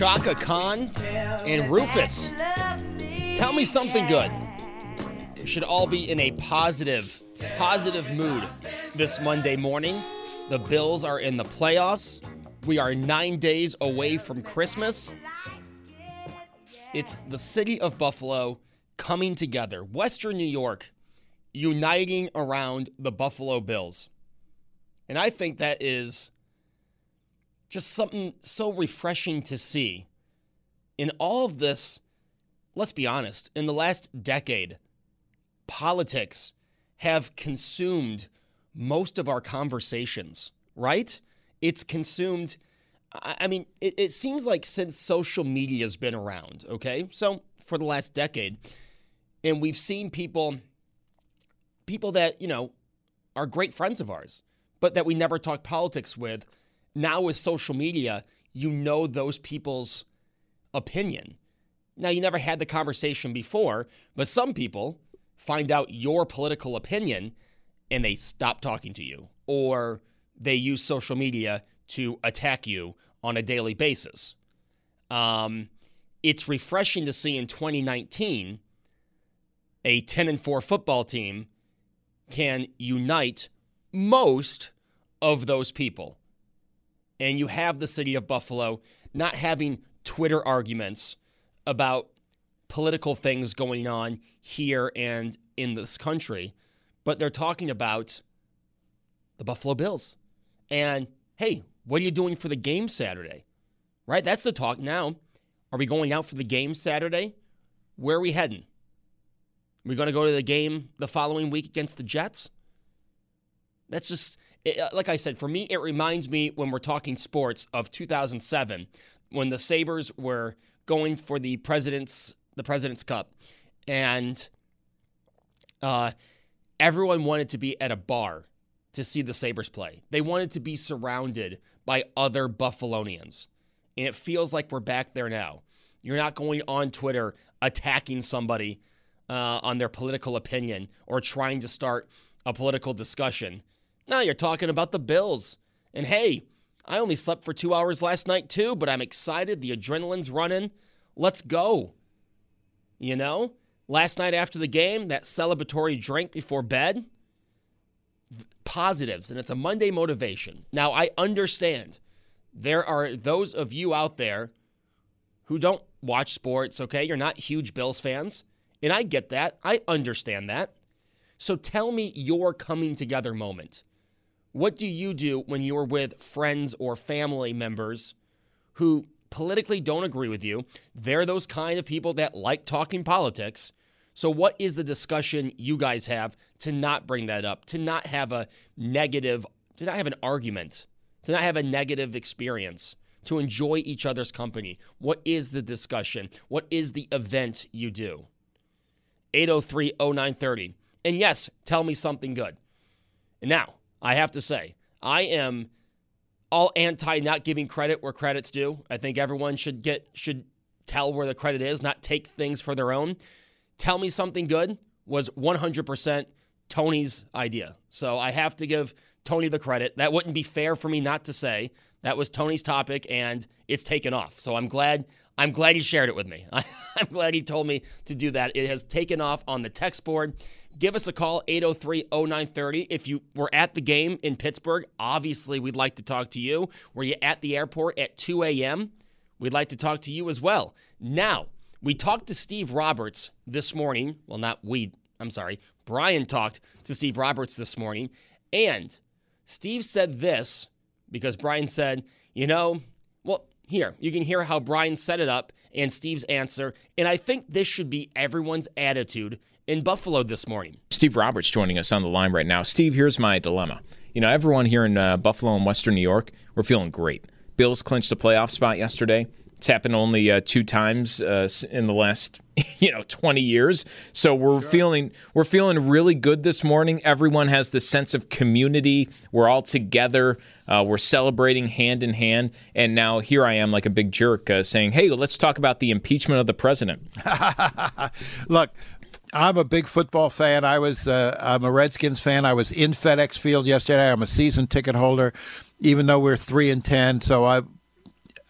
Chaka Khan and Rufus. Tell me something good. We should all be in a positive, positive mood this Monday morning. The Bills are in the playoffs. We are nine days away from Christmas. It's the city of Buffalo coming together, Western New York uniting around the Buffalo Bills. And I think that is just something so refreshing to see. In all of this, let's be honest, in the last decade, politics have consumed most of our conversations, right? It's consumed, I mean, it, it seems like since social media has been around, okay? So for the last decade, and we've seen people, people that, you know, are great friends of ours, but that we never talk politics with. Now with social media, you know those people's opinion. Now, you never had the conversation before, but some people find out your political opinion and they stop talking to you, or they use social media to attack you on a daily basis. Um, it's refreshing to see in 2019 a 10 and 4 football team can unite most of those people. And you have the city of Buffalo not having Twitter arguments about political things going on here and in this country, but they're talking about the Buffalo Bills. And hey, what are you doing for the game Saturday? Right? That's the talk now. Are we going out for the game Saturday? Where are we heading? We're going to go to the game the following week against the Jets? That's just, it, uh, like I said, for me, it reminds me when we're talking sports of 2007 when the Sabres were going for the President's, the President's Cup. And uh, everyone wanted to be at a bar to see the Sabres play. They wanted to be surrounded by other Buffalonians. And it feels like we're back there now. You're not going on Twitter attacking somebody uh, on their political opinion or trying to start a political discussion. Now you're talking about the Bills. And hey, I only slept for two hours last night too, but I'm excited. The adrenaline's running. Let's go. You know, last night after the game, that celebratory drink before bed, positives, and it's a Monday motivation. Now, I understand there are those of you out there who don't watch sports, okay? You're not huge Bills fans. And I get that. I understand that. So tell me your coming together moment. What do you do when you're with friends or family members who politically don't agree with you? They're those kind of people that like talking politics. So, what is the discussion you guys have to not bring that up, to not have a negative, to not have an argument, to not have a negative experience, to enjoy each other's company? What is the discussion? What is the event you do? 803 0930. And yes, tell me something good. And now, I have to say, I am all anti not giving credit where credit's due. I think everyone should get should tell where the credit is, not take things for their own. Tell me something good was 100% Tony's idea. So I have to give Tony the credit. That wouldn't be fair for me not to say. That was Tony's topic and it's taken off. So I'm glad I'm glad he shared it with me. I'm glad he told me to do that. It has taken off on the text board. Give us a call, 803 0930. If you were at the game in Pittsburgh, obviously we'd like to talk to you. Were you at the airport at 2 a.m.? We'd like to talk to you as well. Now, we talked to Steve Roberts this morning. Well, not we, I'm sorry. Brian talked to Steve Roberts this morning. And Steve said this because Brian said, you know, well, here, you can hear how Brian set it up and Steve's answer. And I think this should be everyone's attitude in Buffalo this morning. Steve Roberts joining us on the line right now. Steve, here's my dilemma. You know, everyone here in uh, Buffalo and Western New York, we're feeling great. Bills clinched a playoff spot yesterday. It's happened only uh, two times uh, in the last, you know, 20 years. So we're sure. feeling we're feeling really good this morning. Everyone has this sense of community. We're all together. Uh, we're celebrating hand in hand. And now here I am, like a big jerk, uh, saying, "Hey, let's talk about the impeachment of the president." Look, I'm a big football fan. I was uh, I'm a Redskins fan. I was in FedEx Field yesterday. I'm a season ticket holder, even though we're three and ten. So I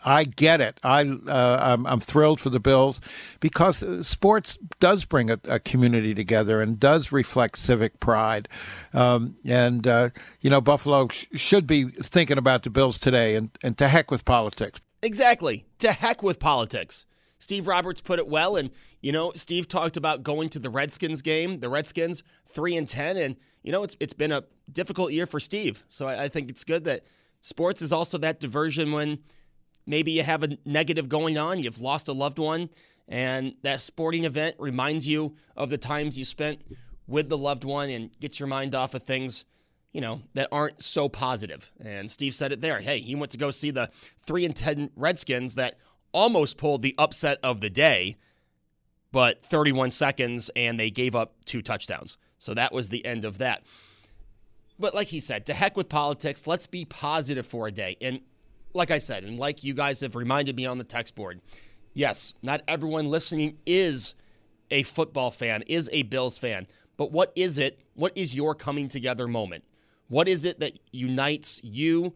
I get it. I uh, I'm, I'm, thrilled for the Bills because uh, sports does bring a, a community together and does reflect civic pride. Um, and uh, you know, Buffalo sh- should be thinking about the Bills today. And and to heck with politics. Exactly. To heck with politics. Steve Roberts put it well, and you know, Steve talked about going to the Redskins game. The Redskins three and ten, and you know, it's it's been a difficult year for Steve. So I, I think it's good that sports is also that diversion when maybe you have a negative going on, you've lost a loved one, and that sporting event reminds you of the times you spent with the loved one and gets your mind off of things you know, that aren't so positive. And Steve said it there. Hey, he went to go see the 3 and 10 Redskins that almost pulled the upset of the day, but 31 seconds and they gave up two touchdowns. So that was the end of that. But like he said, to heck with politics, let's be positive for a day. And like I said, and like you guys have reminded me on the text board, yes, not everyone listening is a football fan, is a Bills fan. But what is it? What is your coming together moment? What is it that unites you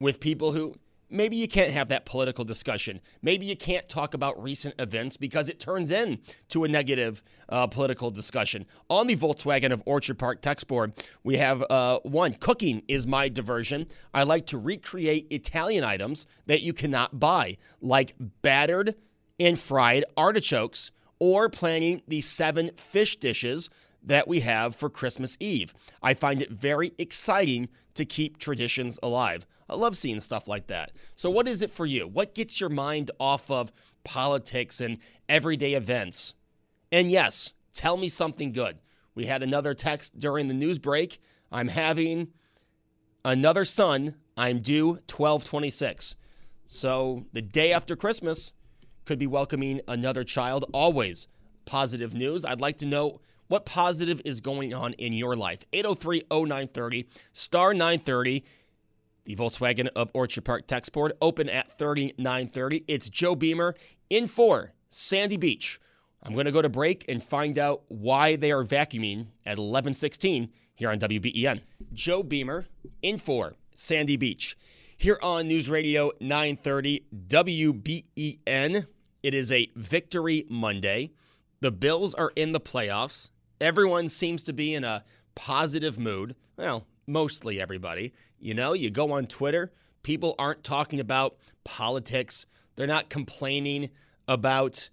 with people who maybe you can't have that political discussion. Maybe you can't talk about recent events because it turns into a negative uh, political discussion. On the Volkswagen of Orchard Park text board, we have uh, one cooking is my diversion. I like to recreate Italian items that you cannot buy, like battered and fried artichokes, or planning the seven fish dishes that we have for Christmas Eve. I find it very exciting to keep traditions alive. I love seeing stuff like that. So, what is it for you? What gets your mind off of politics and everyday events? And yes, tell me something good. We had another text during the news break. I'm having another son. I'm due 1226. So, the day after Christmas could be welcoming another child. Always positive news. I'd like to know what positive is going on in your life. 803 0930, star 930. The Volkswagen of Orchard Park text board open at 3930. It's Joe Beamer in for Sandy Beach. I'm going to go to break and find out why they are vacuuming at 1116 here on WBEN. Joe Beamer in for Sandy Beach. Here on News Radio 930 WBEN. It is a victory Monday. The Bills are in the playoffs. Everyone seems to be in a positive mood. Well, mostly everybody. You know, you go on Twitter, people aren't talking about politics, they're not complaining about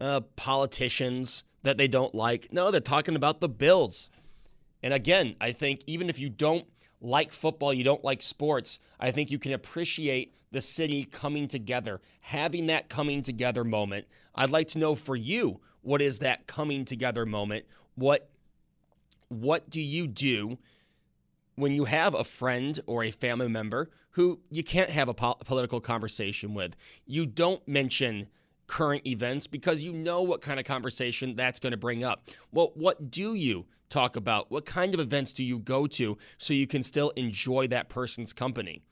uh, politicians that they don't like. No, they're talking about the Bills. And again, I think even if you don't like football, you don't like sports, I think you can appreciate the city coming together, having that coming together moment. I'd like to know for you, what is that coming together moment? What what do you do when you have a friend or a family member who you can't have a po- political conversation with, you don't mention current events because you know what kind of conversation that's going to bring up. Well, what do you talk about? What kind of events do you go to so you can still enjoy that person's company?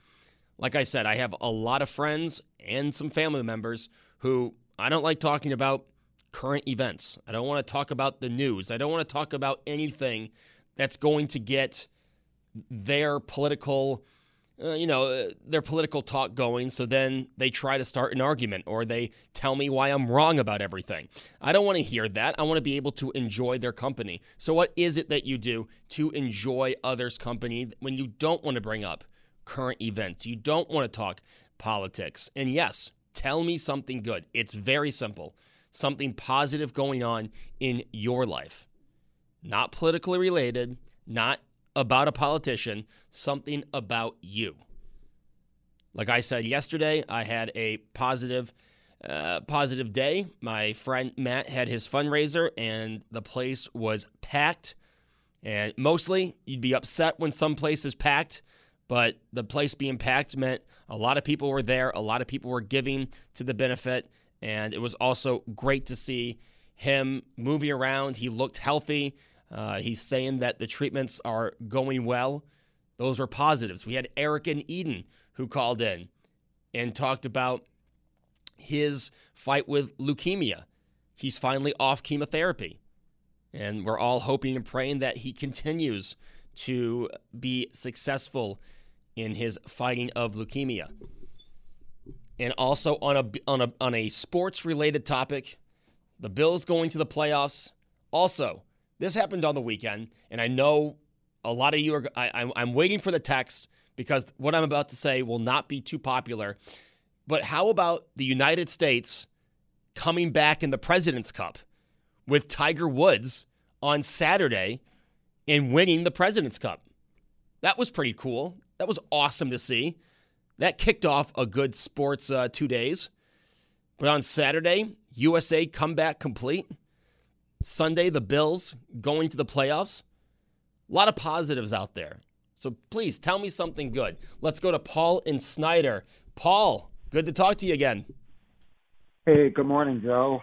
Like I said, I have a lot of friends and some family members who I don't like talking about current events. I don't want to talk about the news. I don't want to talk about anything that's going to get their political uh, you know, uh, their political talk going. So then they try to start an argument or they tell me why I'm wrong about everything. I don't want to hear that. I want to be able to enjoy their company. So, what is it that you do to enjoy others' company when you don't want to bring up current events? You don't want to talk politics. And yes, tell me something good. It's very simple something positive going on in your life, not politically related, not about a politician, something about you. Like I said yesterday, I had a positive, uh, positive day. My friend Matt had his fundraiser, and the place was packed. And mostly, you'd be upset when some place is packed, but the place being packed meant a lot of people were there. A lot of people were giving to the benefit, and it was also great to see him moving around. He looked healthy. Uh, he's saying that the treatments are going well. Those are positives. We had Eric and Eden who called in and talked about his fight with leukemia. He's finally off chemotherapy. And we're all hoping and praying that he continues to be successful in his fighting of leukemia. And also on a on a on a sports related topic, the Bills going to the playoffs. Also, this happened on the weekend, and I know a lot of you are. I, I'm, waiting for the text because what I'm about to say will not be too popular. But how about the United States coming back in the President's Cup with Tiger Woods on Saturday and winning the President's Cup? That was pretty cool. That was awesome to see. That kicked off a good sports uh, two days. But on Saturday, USA comeback complete. Sunday, the Bills going to the playoffs. A lot of positives out there. So please tell me something good. Let's go to Paul and Snyder. Paul, good to talk to you again. Hey, good morning, Joe.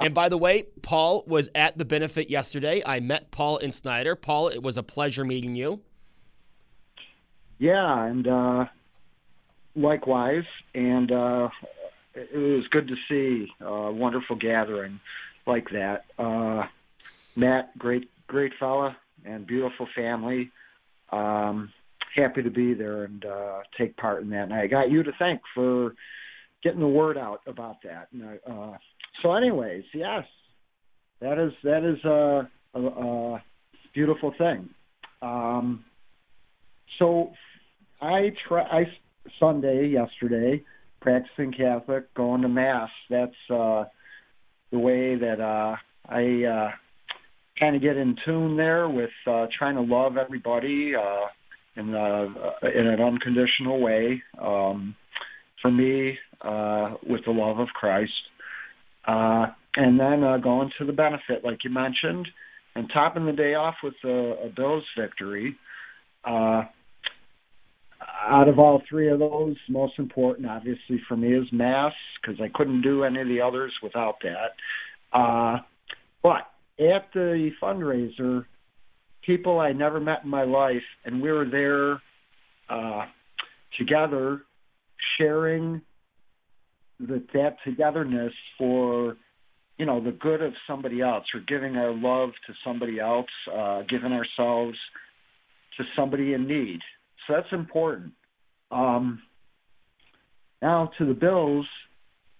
And by the way, Paul was at the benefit yesterday. I met Paul and Snyder. Paul, it was a pleasure meeting you. Yeah, and uh, likewise. And uh, it was good to see a wonderful gathering like that. Uh, Matt, great, great fella and beautiful family. Um, happy to be there and uh, take part in that. And I got you to thank for getting the word out about that. And, uh, so, anyways, yes, that is that is a, a, a beautiful thing. Um, so, I try I Sunday yesterday practicing Catholic, going to mass. That's uh, the way that uh, I uh, kind of get in tune there with uh, trying to love everybody uh, in uh, in an unconditional way. Um, for me, uh, with the love of Christ, uh, and then uh, going to the benefit, like you mentioned, and topping the day off with a, a Bills victory. Uh, out of all three of those, most important, obviously, for me is Mass, because I couldn't do any of the others without that. Uh, but at the fundraiser, people I never met in my life, and we were there uh, together sharing the, that togetherness for you know the good of somebody else or giving our love to somebody else uh, giving ourselves to somebody in need so that's important. Um, now to the Bills,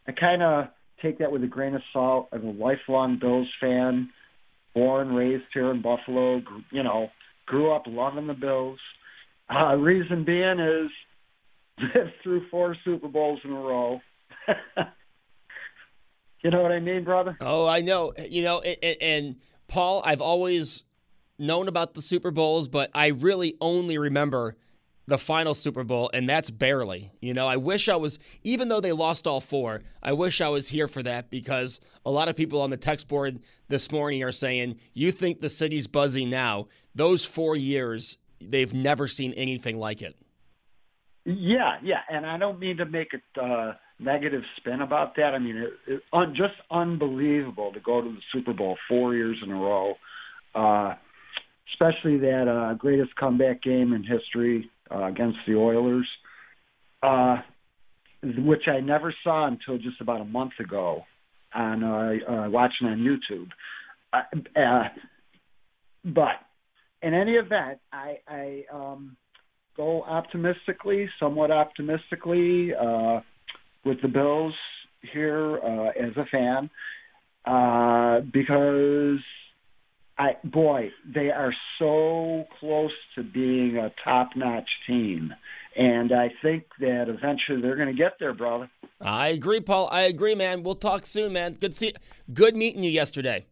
I kind of take that with a grain of salt. I'm a lifelong Bills fan, born, raised here in Buffalo. You know, grew up loving the Bills. Uh, reason being is lived through four Super Bowls in a row. you know what I mean, brother? Oh, I know. You know, and, and Paul, I've always known about the Super Bowls, but I really only remember the final Super Bowl, and that's barely. You know, I wish I was, even though they lost all four, I wish I was here for that because a lot of people on the text board this morning are saying, you think the city's buzzing now. Those four years, they've never seen anything like it. Yeah, yeah, and I don't mean to make a uh, negative spin about that. I mean, it, it, un, just unbelievable to go to the Super Bowl four years in a row, uh, especially that uh, greatest comeback game in history uh, against the Oilers, uh, which I never saw until just about a month ago on uh, uh, watching on YouTube. Uh, uh, but in any event, I, I um, go optimistically, somewhat optimistically, uh, with the Bills here uh, as a fan, uh, because I boy, they are so close to being a top-notch team, and I think that eventually they're going to get there, brother. I agree, Paul. I agree, man. We'll talk soon, man. Good see, good meeting you yesterday.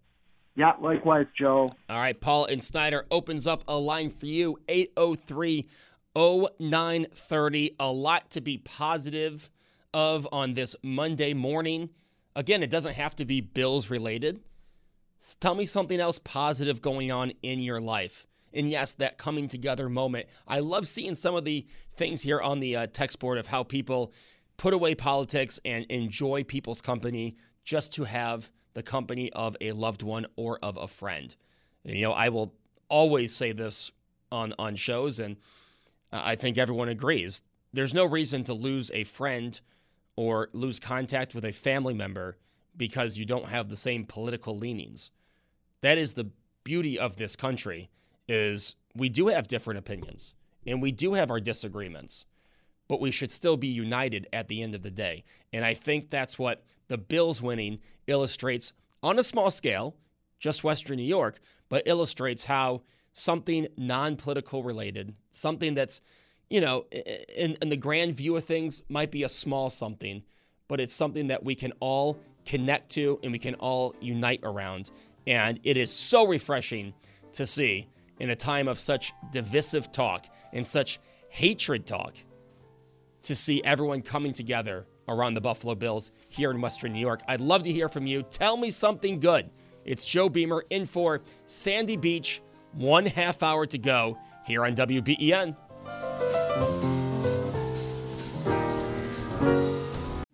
Yeah, likewise, Joe. All right, Paul and Snyder opens up a line for you 803 0930. A lot to be positive of on this Monday morning. Again, it doesn't have to be Bills related. Tell me something else positive going on in your life. And yes, that coming together moment. I love seeing some of the things here on the uh, text board of how people put away politics and enjoy people's company just to have the company of a loved one or of a friend. You know, I will always say this on on shows, and I think everyone agrees. There's no reason to lose a friend or lose contact with a family member because you don't have the same political leanings. That is the beauty of this country is we do have different opinions and we do have our disagreements, but we should still be united at the end of the day. And I think that's what the Bills winning illustrates on a small scale, just Western New York, but illustrates how something non political related, something that's, you know, in, in the grand view of things might be a small something, but it's something that we can all connect to and we can all unite around. And it is so refreshing to see in a time of such divisive talk and such hatred talk to see everyone coming together around the Buffalo Bills here in Western New York. I'd love to hear from you. Tell me something good. It's Joe Beamer in for Sandy Beach. One half hour to go here on WBEN.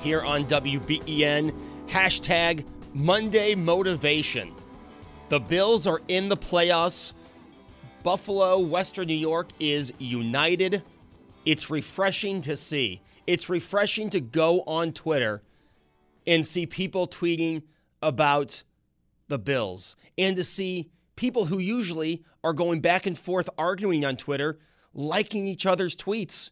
here on WBEN. Hashtag Monday Motivation. The Bills are in the playoffs. Buffalo, Western New York is united. It's refreshing to see. It's refreshing to go on Twitter and see people tweeting about the Bills and to see people who usually are going back and forth arguing on Twitter liking each other's tweets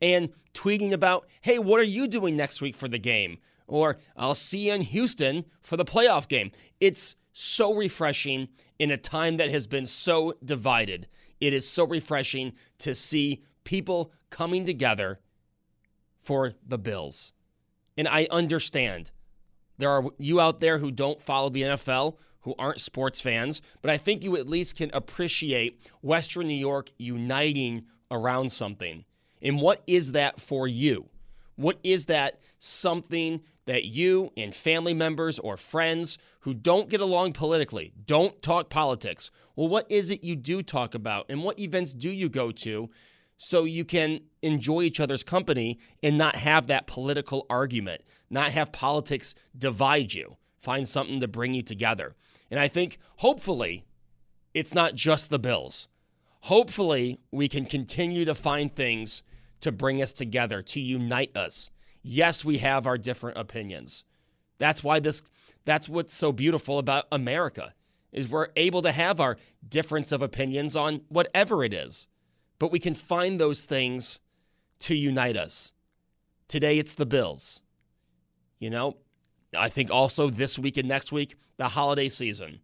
and tweeting about, hey, what are you doing next week for the game? Or I'll see you in Houston for the playoff game. It's so refreshing in a time that has been so divided. It is so refreshing to see people coming together for the Bills. And I understand there are you out there who don't follow the NFL, who aren't sports fans, but I think you at least can appreciate Western New York uniting around something. And what is that for you? What is that something that you and family members or friends who don't get along politically, don't talk politics, well, what is it you do talk about? And what events do you go to so you can enjoy each other's company and not have that political argument, not have politics divide you? Find something to bring you together. And I think hopefully it's not just the Bills. Hopefully we can continue to find things to bring us together, to unite us yes, we have our different opinions. That's why this that's what's so beautiful about America is we're able to have our difference of opinions on whatever it is. But we can find those things to unite us. Today it's the Bills. You know, I think also this week and next week, the holiday season.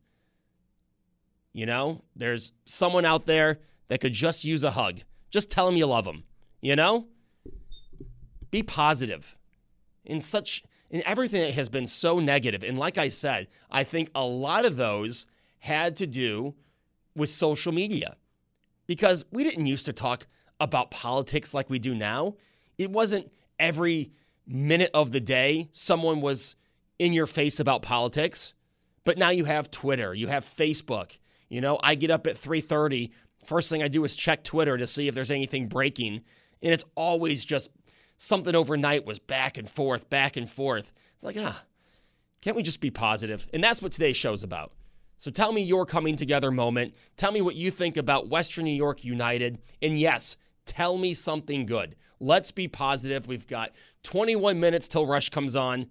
You know, there's someone out there that could just use a hug. Just tell them you love them. You know? Be positive. In such in everything that has been so negative, and like I said, I think a lot of those had to do with social media. Because we didn't used to talk about politics like we do now. It wasn't every minute of the day someone was in your face about politics. But now you have Twitter, you have Facebook. You know, I get up at 3:30, first thing I do is check Twitter to see if there's anything breaking, and it's always just something overnight was back and forth, back and forth. It's like, ah, can't we just be positive? And that's what today's show's about. So tell me your coming together moment. Tell me what you think about Western New York United. And yes, tell me something good. Let's be positive. We've got 21 minutes till Rush comes on.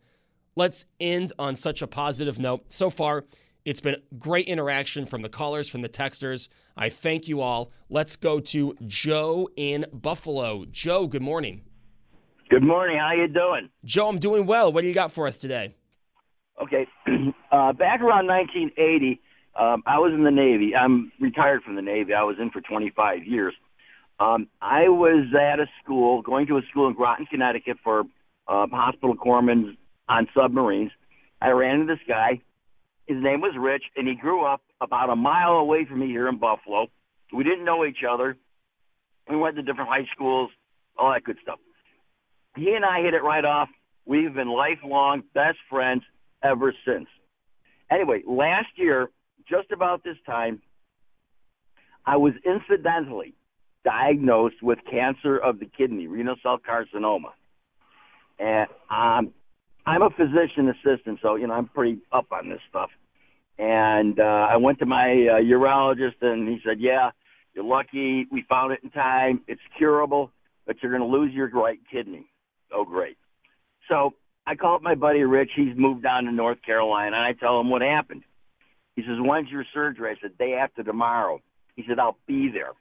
Let's end on such a positive note. So far, it's been great interaction from the callers, from the texters. I thank you all. Let's go to Joe in Buffalo. Joe, good morning. Good morning. How you doing? Joe, I'm doing well. What do you got for us today? Okay. uh, back around 1980, um, I was in the Navy. I'm retired from the Navy. I was in for 25 years. Um, I was at a school, going to a school in Groton, Connecticut for uh, hospital corpsmen on submarines. I ran into this guy. His name was Rich, and he grew up about a mile away from me here in Buffalo. We didn't know each other. We went to different high schools, all that good stuff he and I hit it right off. We've been lifelong best friends ever since. Anyway, last year, just about this time, I was incidentally diagnosed with cancer of the kidney, renal cell carcinoma. And um, I'm a physician assistant, so you know I'm pretty up on this stuff. And uh, I went to my uh, urologist, and he said, "Yeah, you're lucky. We found it in time. It's curable, but you're going to lose your right kidney." oh great. So I called my buddy Rich. He's moved down to North Carolina, and I tell him what happened. He says, "When's your surgery?" I said, "Day after tomorrow." He said, "I'll be there."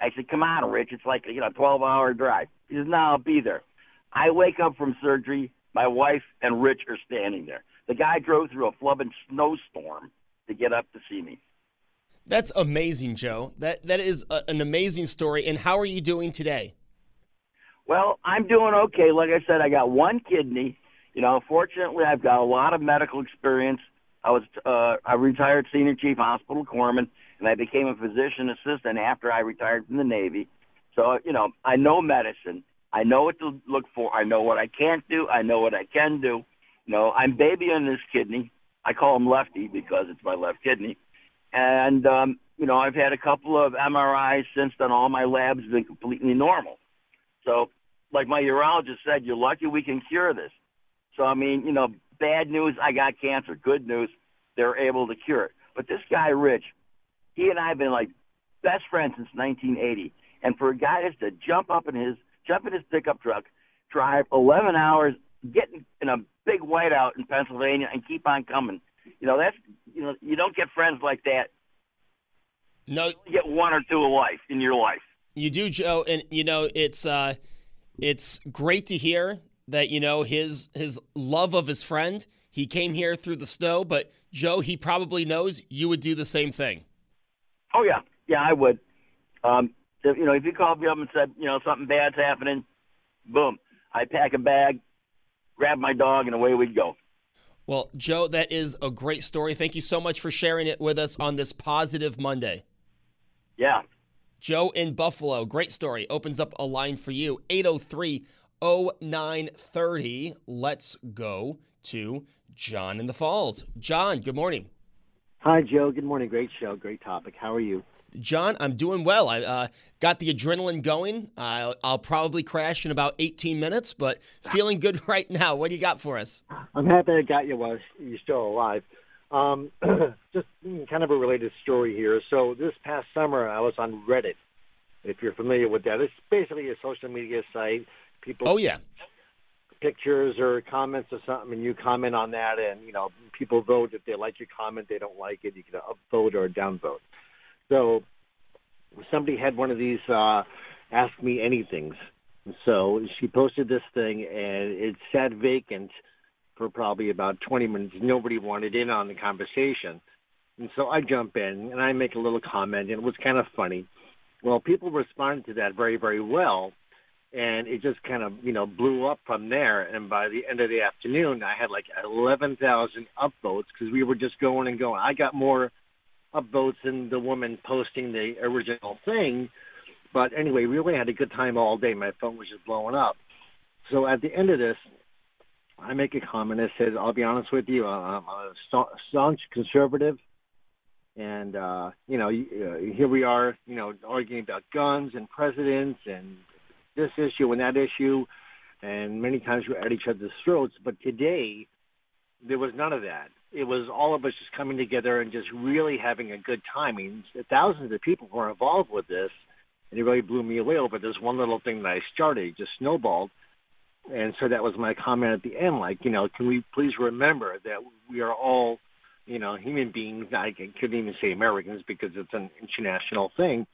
I said, "Come on, Rich. It's like you know, 12-hour drive." He says, "No, I'll be there." I wake up from surgery. My wife and Rich are standing there. The guy drove through a flubbing snowstorm to get up to see me. That's amazing, Joe. That that is a, an amazing story. And how are you doing today? Well, I'm doing okay. Like I said, I got one kidney. You know, fortunately, I've got a lot of medical experience. I was uh, I retired senior chief hospital corpsman, and I became a physician assistant after I retired from the Navy. So, you know, I know medicine. I know what to look for. I know what I can't do. I know what I can do. You know, I'm babying this kidney. I call him Lefty because it's my left kidney. And, um, you know, I've had a couple of MRIs since then. All my labs have been completely normal. So like my urologist said, you're lucky we can cure this. So, I mean, you know, bad news, I got cancer. Good news, they're able to cure it. But this guy, Rich, he and I have been like best friends since 1980. And for a guy just to jump up in his, jump in his pickup truck, drive 11 hours, get in a big whiteout in Pennsylvania and keep on coming, you know, that's you know, you don't get friends like that. No, You get one or two a life in your life. You do, Joe, and you know it's uh, it's great to hear that you know his his love of his friend. He came here through the snow, but Joe, he probably knows you would do the same thing. Oh yeah, yeah, I would. Um, if, you know, if you called me up and said, you know, something bad's happening, boom, I pack a bag, grab my dog, and away we'd go. Well, Joe, that is a great story. Thank you so much for sharing it with us on this positive Monday. Yeah. Joe in Buffalo, great story. Opens up a line for you. 803 0930. Let's go to John in the Falls. John, good morning. Hi, Joe. Good morning. Great show. Great topic. How are you? John, I'm doing well. I uh, got the adrenaline going. I'll, I'll probably crash in about 18 minutes, but feeling good right now. What do you got for us? I'm happy I got you while you're still alive. Um, just kind of a related story here. So this past summer, I was on Reddit. If you're familiar with that, it's basically a social media site. People. Oh yeah. Pictures or comments or something, and you comment on that, and you know people vote if they like your comment, they don't like it, you can upvote or downvote. So somebody had one of these uh, ask me anythings. So she posted this thing, and it sat vacant for probably about 20 minutes. Nobody wanted in on the conversation. And so I jump in and I make a little comment, and it was kind of funny. Well, people responded to that very, very well. And it just kind of, you know, blew up from there. And by the end of the afternoon, I had like 11,000 upvotes because we were just going and going. I got more upvotes than the woman posting the original thing. But anyway, we really had a good time all day. My phone was just blowing up. So at the end of this, I make a comment that says, "I'll be honest with you, I'm a staunch conservative, and uh, you know, uh, here we are, you know, arguing about guns and presidents and this issue and that issue, and many times we're at each other's throats. But today, there was none of that. It was all of us just coming together and just really having a good time. I mean, thousands of people were involved with this, and it really blew me away over this one little thing that I started. Just snowballed. And so that was my comment at the end, like, you know, can we please remember that we are all, you know, human beings. I couldn't even say Americans because it's an international thing.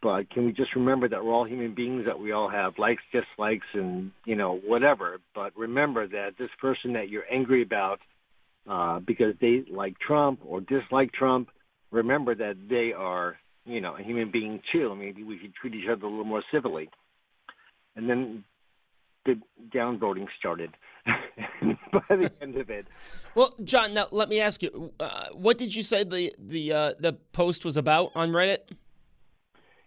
But can we just remember that we're all human beings, that we all have likes, dislikes, and, you know, whatever. But remember that this person that you're angry about uh, because they like Trump or dislike Trump, remember that they are, you know, a human being too. Mean, we should treat each other a little more civilly. And then the downvoting started by the end of it. Well, John, now let me ask you, uh, what did you say the the uh, the post was about on Reddit?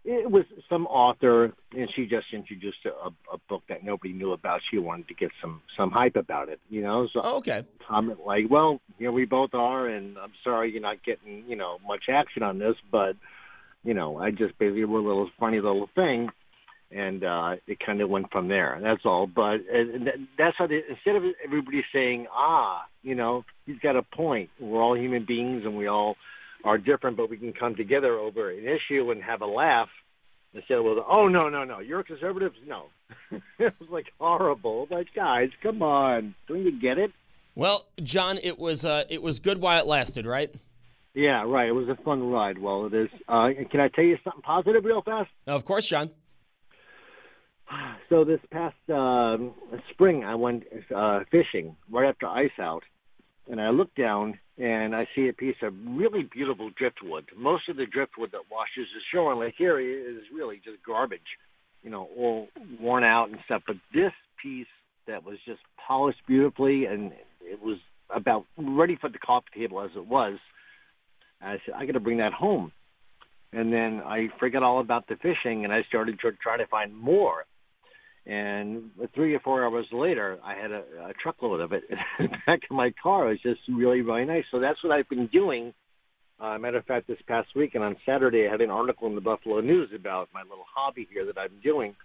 It was some author, and she just introduced a, a book that nobody knew about. She wanted to get some some hype about it, you know. So oh, okay. Comment like, well, you know, we both are, and I'm sorry you're not getting, you know, much action on this, but you know, I just basically wrote a little funny little thing, and uh, it kind of went from there. That's all. But uh, that's how they, instead of everybody saying, ah, you know, he's got a point. We're all human beings, and we all are different, but we can come together over an issue and have a laugh instead of, well oh, no, no, no, you're a conservative? No. it was like horrible. Like, guys, come on. Don't you get it? Well, John, it was uh, it was good while it lasted, right? Yeah, right. It was a fun ride. Well, it is. Uh, can I tell you something positive real fast? Of course, John. So this past uh, spring, I went uh, fishing right after ice out, and I looked down and I see a piece of really beautiful driftwood. Most of the driftwood that washes the shore in Lake Erie is really just garbage, you know, all worn out and stuff. But this piece that was just polished beautifully and it was about ready for the coffee table as it was. I said, I got to bring that home. And then I forgot all about the fishing and I started to try to find more. And three or four hours later, I had a, a truckload of it back in my car. It was just really, really nice. So that's what I've been doing. Uh, matter of fact, this past week and on Saturday, I had an article in the Buffalo News about my little hobby here that I'm doing.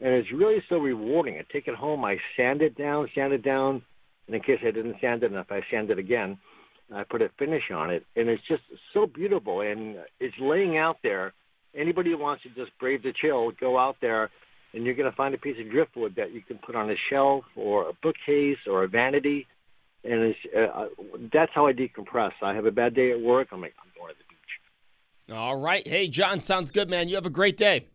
And it's really so rewarding. I take it home, I sand it down, sand it down, and in case I didn't sand it enough, I sand it again. I put a finish on it, and it's just so beautiful. And it's laying out there. Anybody who wants to just brave the chill, go out there and you're going to find a piece of driftwood that you can put on a shelf or a bookcase or a vanity. and it's uh, that's how I decompress. I have a bad day at work. I'm like, I'm going to the beach. All right. Hey, John, sounds good, man. You have a great day.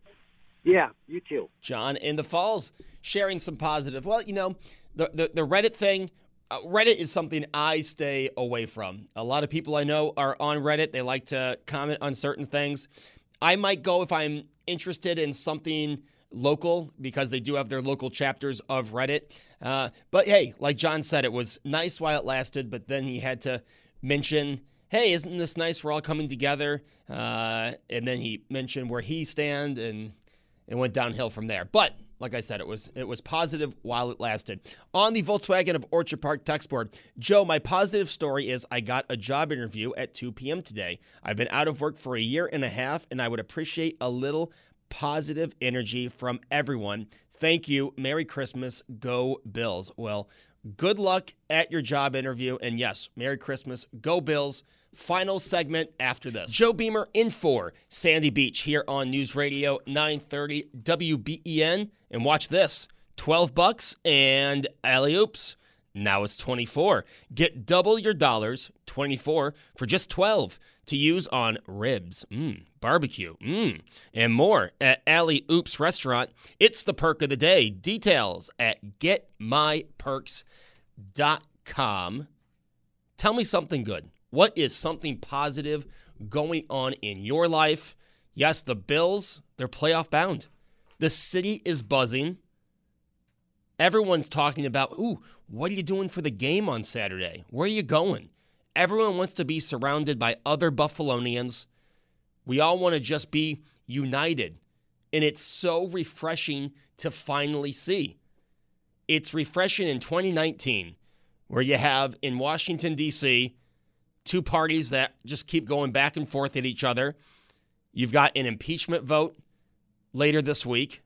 Yeah, you too. John in the Falls sharing some positive. Well, you know, the the, the Reddit thing. Uh, Reddit is something I stay away from. A lot of people I know are on Reddit. They like to comment on certain things. I might go if I'm interested in something local because they do have their local chapters of Reddit. Uh, but hey, like John said, it was nice while it lasted, but then he had to mention, hey, isn't this nice? We're all coming together. Uh, and then he mentioned where he stand and it went downhill from there. But like I said, it was it was positive while it lasted. On the Volkswagen of Orchard Park text board, Joe, my positive story is I got a job interview at 2 p.m. today. I've been out of work for a year and a half, and I would appreciate a little positive energy from everyone. Thank you. Merry Christmas. Go Bills. Well, good luck at your job interview. And yes, Merry Christmas. Go Bills. Final segment after this. Joe Beamer in for Sandy Beach here on News Radio 930 WBEN. And watch this 12 bucks and alley oops. Now it's 24. Get double your dollars, 24 for just 12 to use on ribs, mm, barbecue, mm, and more at Alley Oops Restaurant. It's the perk of the day. Details at getmyperks.com. Tell me something good. What is something positive going on in your life? Yes, the Bills, they're playoff bound. The city is buzzing. Everyone's talking about, ooh, what are you doing for the game on Saturday? Where are you going? Everyone wants to be surrounded by other Buffalonians. We all want to just be united. And it's so refreshing to finally see. It's refreshing in 2019, where you have in Washington, D.C., two parties that just keep going back and forth at each other. You've got an impeachment vote later this week.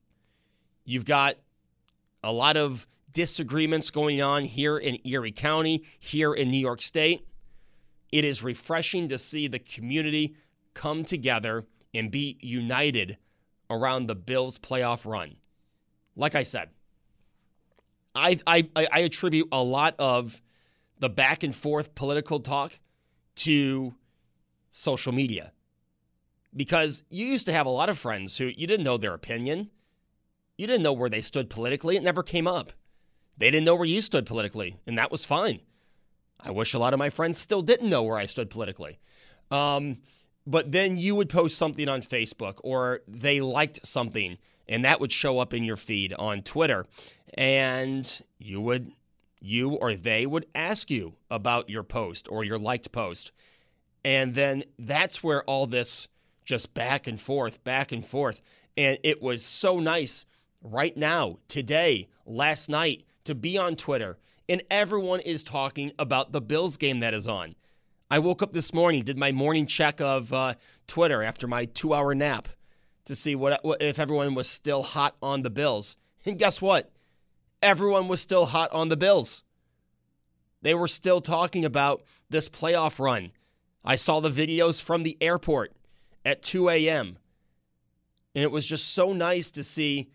You've got a lot of disagreements going on here in Erie County, here in New York State. It is refreshing to see the community come together and be united around the Bills' playoff run. Like I said, I, I, I attribute a lot of the back and forth political talk to social media because you used to have a lot of friends who you didn't know their opinion. You didn't know where they stood politically. It never came up. They didn't know where you stood politically, and that was fine. I wish a lot of my friends still didn't know where I stood politically. Um, but then you would post something on Facebook or they liked something, and that would show up in your feed on Twitter. And you would, you or they would ask you about your post or your liked post. And then that's where all this just back and forth, back and forth. And it was so nice right now, today, last night, to be on Twitter. And everyone is talking about the Bills game that is on. I woke up this morning, did my morning check of uh, Twitter after my two hour nap to see what, what if everyone was still hot on the Bills. And guess what? Everyone was still hot on the Bills. They were still talking about this playoff run. I saw the videos from the airport at 2 a.m. And it was just so nice to see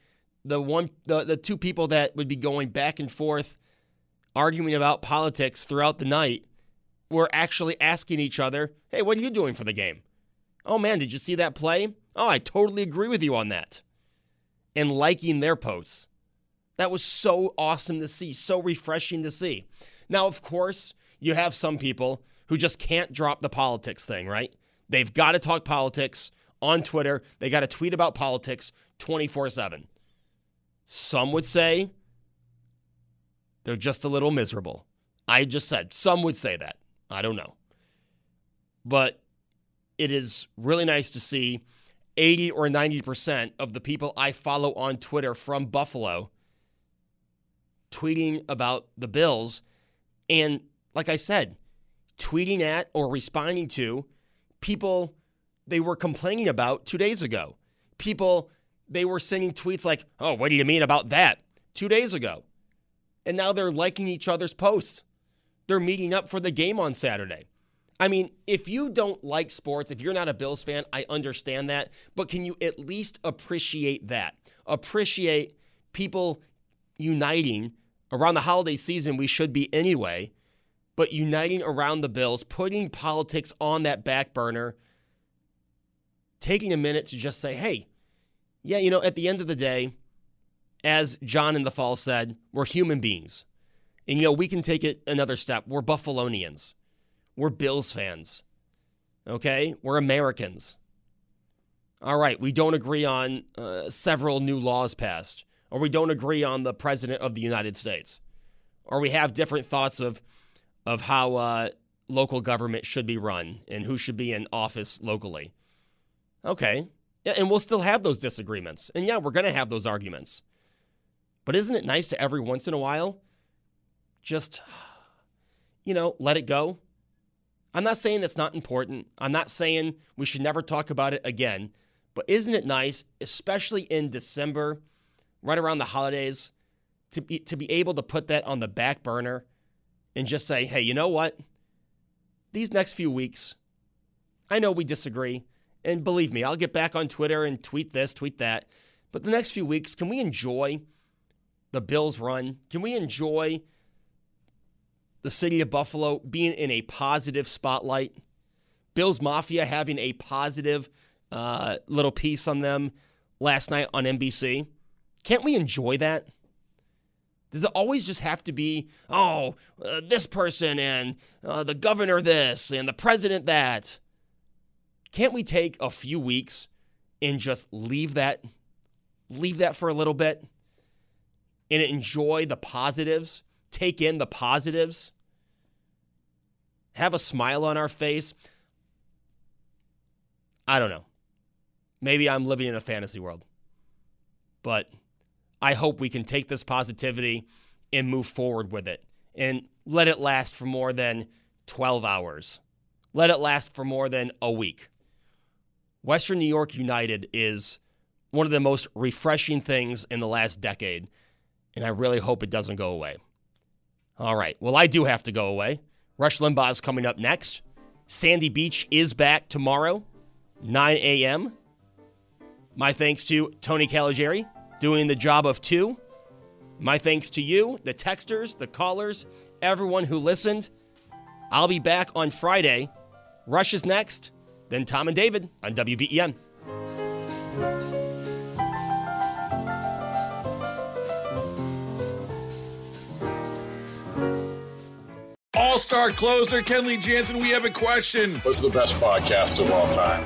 the one the, the two people that would be going back and forth arguing about politics throughout the night were actually asking each other, "Hey, what are you doing for the game?" "Oh man, did you see that play?" "Oh, I totally agree with you on that." And liking their posts. That was so awesome to see, so refreshing to see. Now, of course, you have some people who just can't drop the politics thing, right? They've got to talk politics on Twitter. They got to tweet about politics 24 7. Some would say they're just a little miserable. I just said some would say that. I don't know. But it is really nice to see 80 or 90% of the people I follow on Twitter from Buffalo tweeting about the Bills. And like I said, tweeting at or responding to people they were complaining about two days ago. People they were sending tweets like, oh, what do you mean about that? Two days ago. And now they're liking each other's posts. They're meeting up for the game on Saturday. I mean, if you don't like sports, if you're not a Bills fan, I understand that. But can you at least appreciate that? Appreciate people uniting around the holiday season, we should be anyway, but uniting around the Bills, putting politics on that back burner, taking a minute to just say, hey, yeah, you know, at the end of the day, as John in the fall said, we're human beings. And, you know, we can take it another step. We're Buffalonians, we're Bills fans, okay? We're Americans. All right, we don't agree on uh, several new laws passed, or we don't agree on the president of the United States, or we have different thoughts of of how uh, local government should be run and who should be in office locally. Okay, yeah, and we'll still have those disagreements, and yeah, we're going to have those arguments. But isn't it nice to every once in a while just, you know, let it go? I'm not saying it's not important. I'm not saying we should never talk about it again. But isn't it nice, especially in December, right around the holidays, to be, to be able to put that on the back burner and just say, hey, you know what? These next few weeks, I know we disagree. And believe me, I'll get back on Twitter and tweet this, tweet that. But the next few weeks, can we enjoy the Bills run? Can we enjoy the city of Buffalo being in a positive spotlight? Bills Mafia having a positive uh, little piece on them last night on NBC. Can't we enjoy that? Does it always just have to be, oh, uh, this person and uh, the governor this and the president that? Can't we take a few weeks and just leave that, leave that for a little bit, and enjoy the positives? Take in the positives. Have a smile on our face. I don't know. Maybe I'm living in a fantasy world. But I hope we can take this positivity and move forward with it and let it last for more than 12 hours. Let it last for more than a week. Western New York United is one of the most refreshing things in the last decade, and I really hope it doesn't go away. All right, well, I do have to go away. Rush Limbaugh is coming up next. Sandy Beach is back tomorrow, 9 a.m. My thanks to Tony Caligari doing the job of two. My thanks to you, the texters, the callers, everyone who listened. I'll be back on Friday. Rush is next, then Tom and David on WBEN. All star closer Kenley Jansen, we have a question. What's the best podcast of all time?